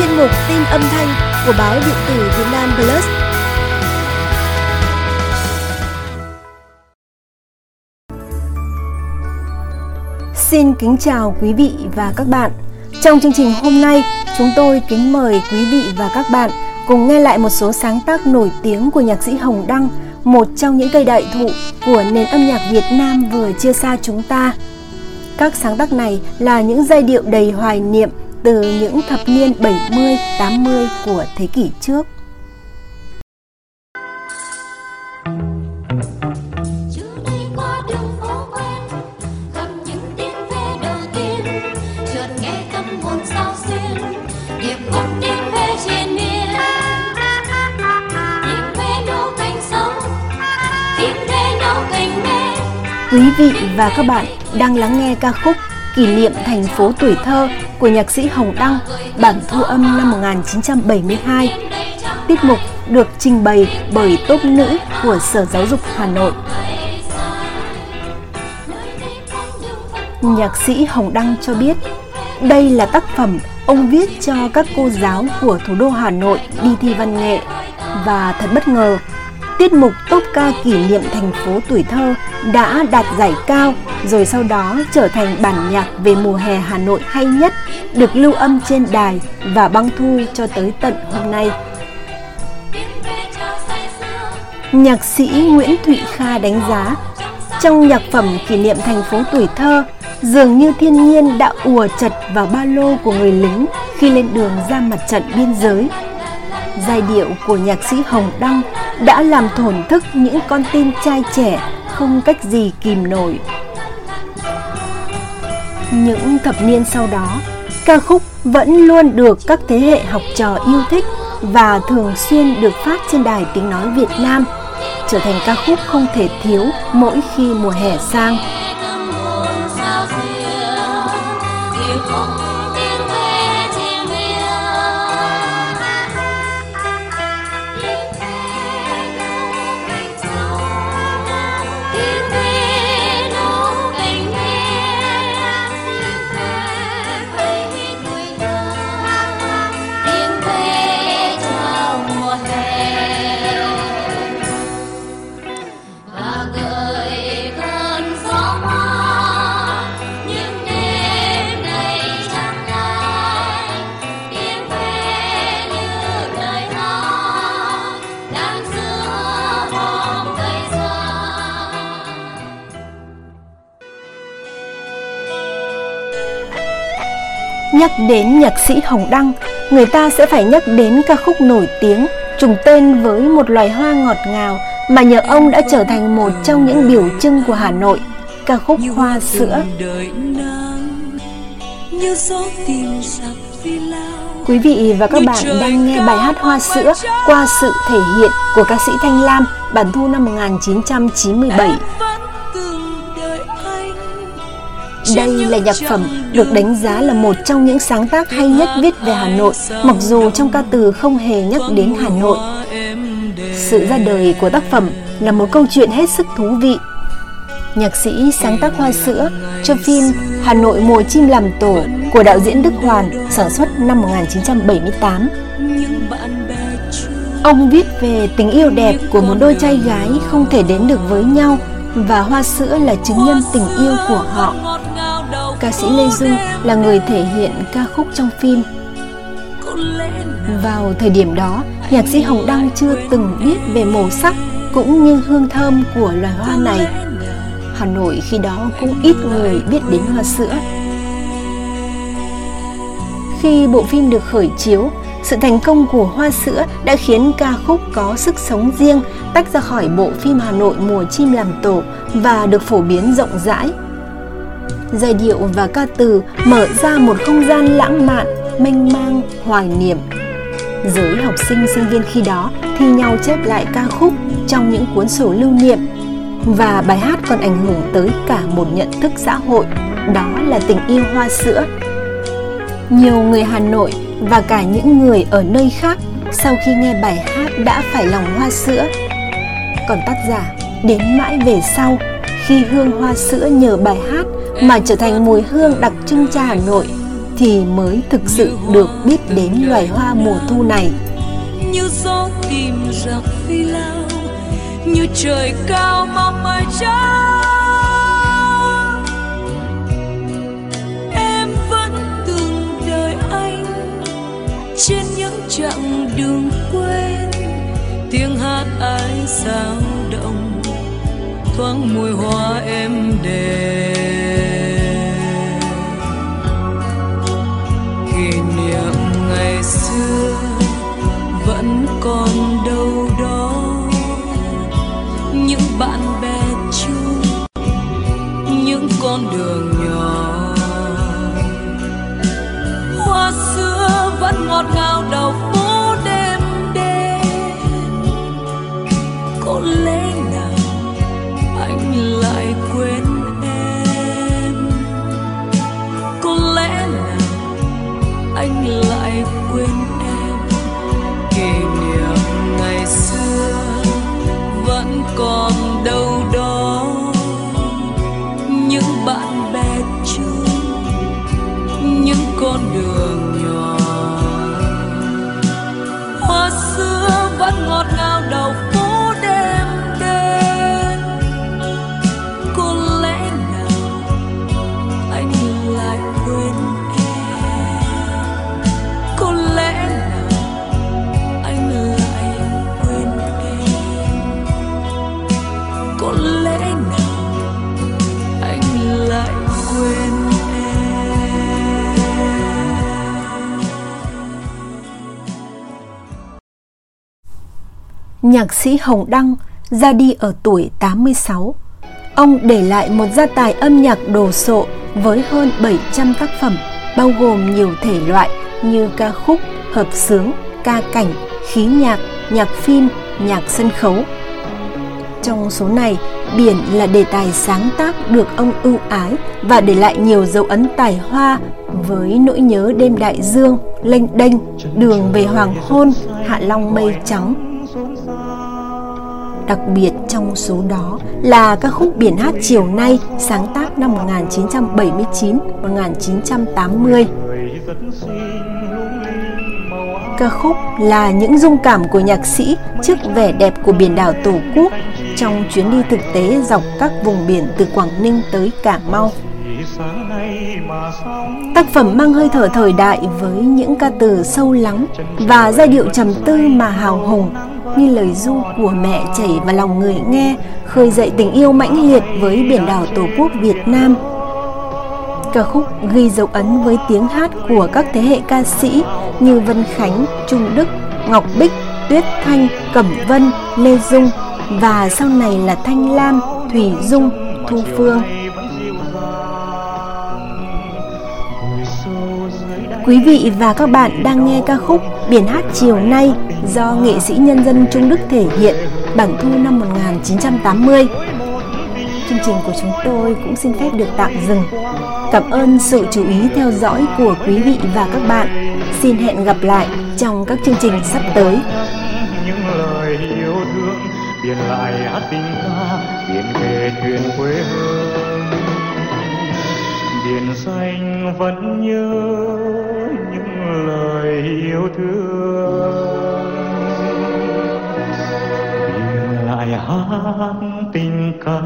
chuyên mục tin âm thanh của báo điện tử Việt Nam Plus. Xin kính chào quý vị và các bạn. Trong chương trình hôm nay, chúng tôi kính mời quý vị và các bạn cùng nghe lại một số sáng tác nổi tiếng của nhạc sĩ Hồng Đăng, một trong những cây đại thụ của nền âm nhạc Việt Nam vừa chia xa chúng ta. Các sáng tác này là những giai điệu đầy hoài niệm từ những thập niên 70, 80 của thế kỷ trước. Quý vị và các bạn đang lắng nghe ca khúc kỷ niệm thành phố tuổi thơ của nhạc sĩ Hồng Đăng, bản thu âm năm 1972. Tiết mục được trình bày bởi tốp nữ của Sở Giáo dục Hà Nội. Nhạc sĩ Hồng Đăng cho biết, đây là tác phẩm ông viết cho các cô giáo của thủ đô Hà Nội đi thi văn nghệ và thật bất ngờ tiết mục tốt ca kỷ niệm thành phố tuổi thơ đã đạt giải cao, rồi sau đó trở thành bản nhạc về mùa hè Hà Nội hay nhất, được lưu âm trên đài và băng thu cho tới tận hôm nay. Nhạc sĩ Nguyễn Thụy Kha đánh giá, trong nhạc phẩm kỷ niệm thành phố tuổi thơ, dường như thiên nhiên đã ùa chật vào ba lô của người lính khi lên đường ra mặt trận biên giới. Giai điệu của nhạc sĩ Hồng Đăng đã làm thổn thức những con tim trai trẻ không cách gì kìm nổi. Những thập niên sau đó, ca khúc vẫn luôn được các thế hệ học trò yêu thích và thường xuyên được phát trên đài tiếng nói Việt Nam, trở thành ca khúc không thể thiếu mỗi khi mùa hè sang. Nhắc đến nhạc sĩ Hồng Đăng, người ta sẽ phải nhắc đến ca khúc nổi tiếng trùng tên với một loài hoa ngọt ngào mà nhờ ông đã trở thành một trong những biểu trưng của Hà Nội, ca khúc Hoa sữa. Quý vị và các bạn đang nghe bài hát Hoa sữa qua sự thể hiện của ca sĩ Thanh Lam, bản thu năm 1997. Đây là nhạc phẩm được đánh giá là một trong những sáng tác hay nhất viết về Hà Nội, mặc dù trong ca từ không hề nhắc đến Hà Nội. Sự ra đời của tác phẩm là một câu chuyện hết sức thú vị. Nhạc sĩ sáng tác hoa sữa cho phim Hà Nội mùa chim làm tổ của đạo diễn Đức Hoàn sản xuất năm 1978. Ông viết về tình yêu đẹp của một đôi trai gái không thể đến được với nhau và hoa sữa là chứng nhân tình yêu của họ ca sĩ Lê Dung là người thể hiện ca khúc trong phim. Vào thời điểm đó, nhạc sĩ Hồng Đăng chưa từng biết về màu sắc cũng như hương thơm của loài hoa này. Hà Nội khi đó cũng ít người biết đến hoa sữa. Khi bộ phim được khởi chiếu, sự thành công của Hoa Sữa đã khiến ca khúc có sức sống riêng tách ra khỏi bộ phim Hà Nội mùa chim làm tổ và được phổ biến rộng rãi giai điệu và ca từ mở ra một không gian lãng mạn, mênh mang, hoài niệm. Giới học sinh sinh viên khi đó thi nhau chép lại ca khúc trong những cuốn sổ lưu niệm và bài hát còn ảnh hưởng tới cả một nhận thức xã hội, đó là tình yêu hoa sữa. Nhiều người Hà Nội và cả những người ở nơi khác sau khi nghe bài hát đã phải lòng hoa sữa. Còn tác giả đến mãi về sau khi hương hoa sữa nhờ bài hát mà trở thành mùi hương đặc trưng cha Hà Nội thì mới thực sự được biết đến loài hoa mùa thu này. Như gió tìm giặc phi lao, như trời cao mong mây trắng em vẫn từng đợi anh trên những chặng đường quên. Tiếng hát ai sao động, thoáng mùi hoa ngọt ngào đầu phố Nhạc sĩ Hồng Đăng ra đi ở tuổi 86. Ông để lại một gia tài âm nhạc đồ sộ với hơn 700 tác phẩm, bao gồm nhiều thể loại như ca khúc, hợp xướng, ca cảnh, khí nhạc, nhạc phim, nhạc sân khấu. Trong số này, biển là đề tài sáng tác được ông ưu ái và để lại nhiều dấu ấn tài hoa với nỗi nhớ đêm đại dương, lênh đênh, đường về hoàng hôn, hạ long mây trắng, Đặc biệt trong số đó là các khúc Biển hát chiều nay, sáng tác năm 1979-1980. Ca khúc là những dung cảm của nhạc sĩ trước vẻ đẹp của biển đảo Tổ quốc trong chuyến đi thực tế dọc các vùng biển từ Quảng Ninh tới Cà Mau. Tác phẩm mang hơi thở thời đại với những ca từ sâu lắng và giai điệu trầm tư mà hào hùng như lời du của mẹ chảy vào lòng người nghe, khơi dậy tình yêu mãnh liệt với biển đảo Tổ quốc Việt Nam. Ca khúc ghi dấu ấn với tiếng hát của các thế hệ ca sĩ như Vân Khánh, Trung Đức, Ngọc Bích, Tuyết Thanh, Cẩm Vân, Lê Dung và sau này là Thanh Lam, Thủy Dung, Thu Phương. Quý vị và các bạn đang nghe ca khúc Biển hát chiều nay do nghệ sĩ nhân dân Trung Đức thể hiện, bản thu năm 1980. Chương trình của chúng tôi cũng xin phép được tạm dừng. Cảm ơn sự chú ý theo dõi của quý vị và các bạn. Xin hẹn gặp lại trong các chương trình sắp tới. những lời yêu thương, biển lại hát tình ca, biển về chuyện quê hương biển xanh vẫn nhớ những lời yêu thương. Biển lại hát tình ca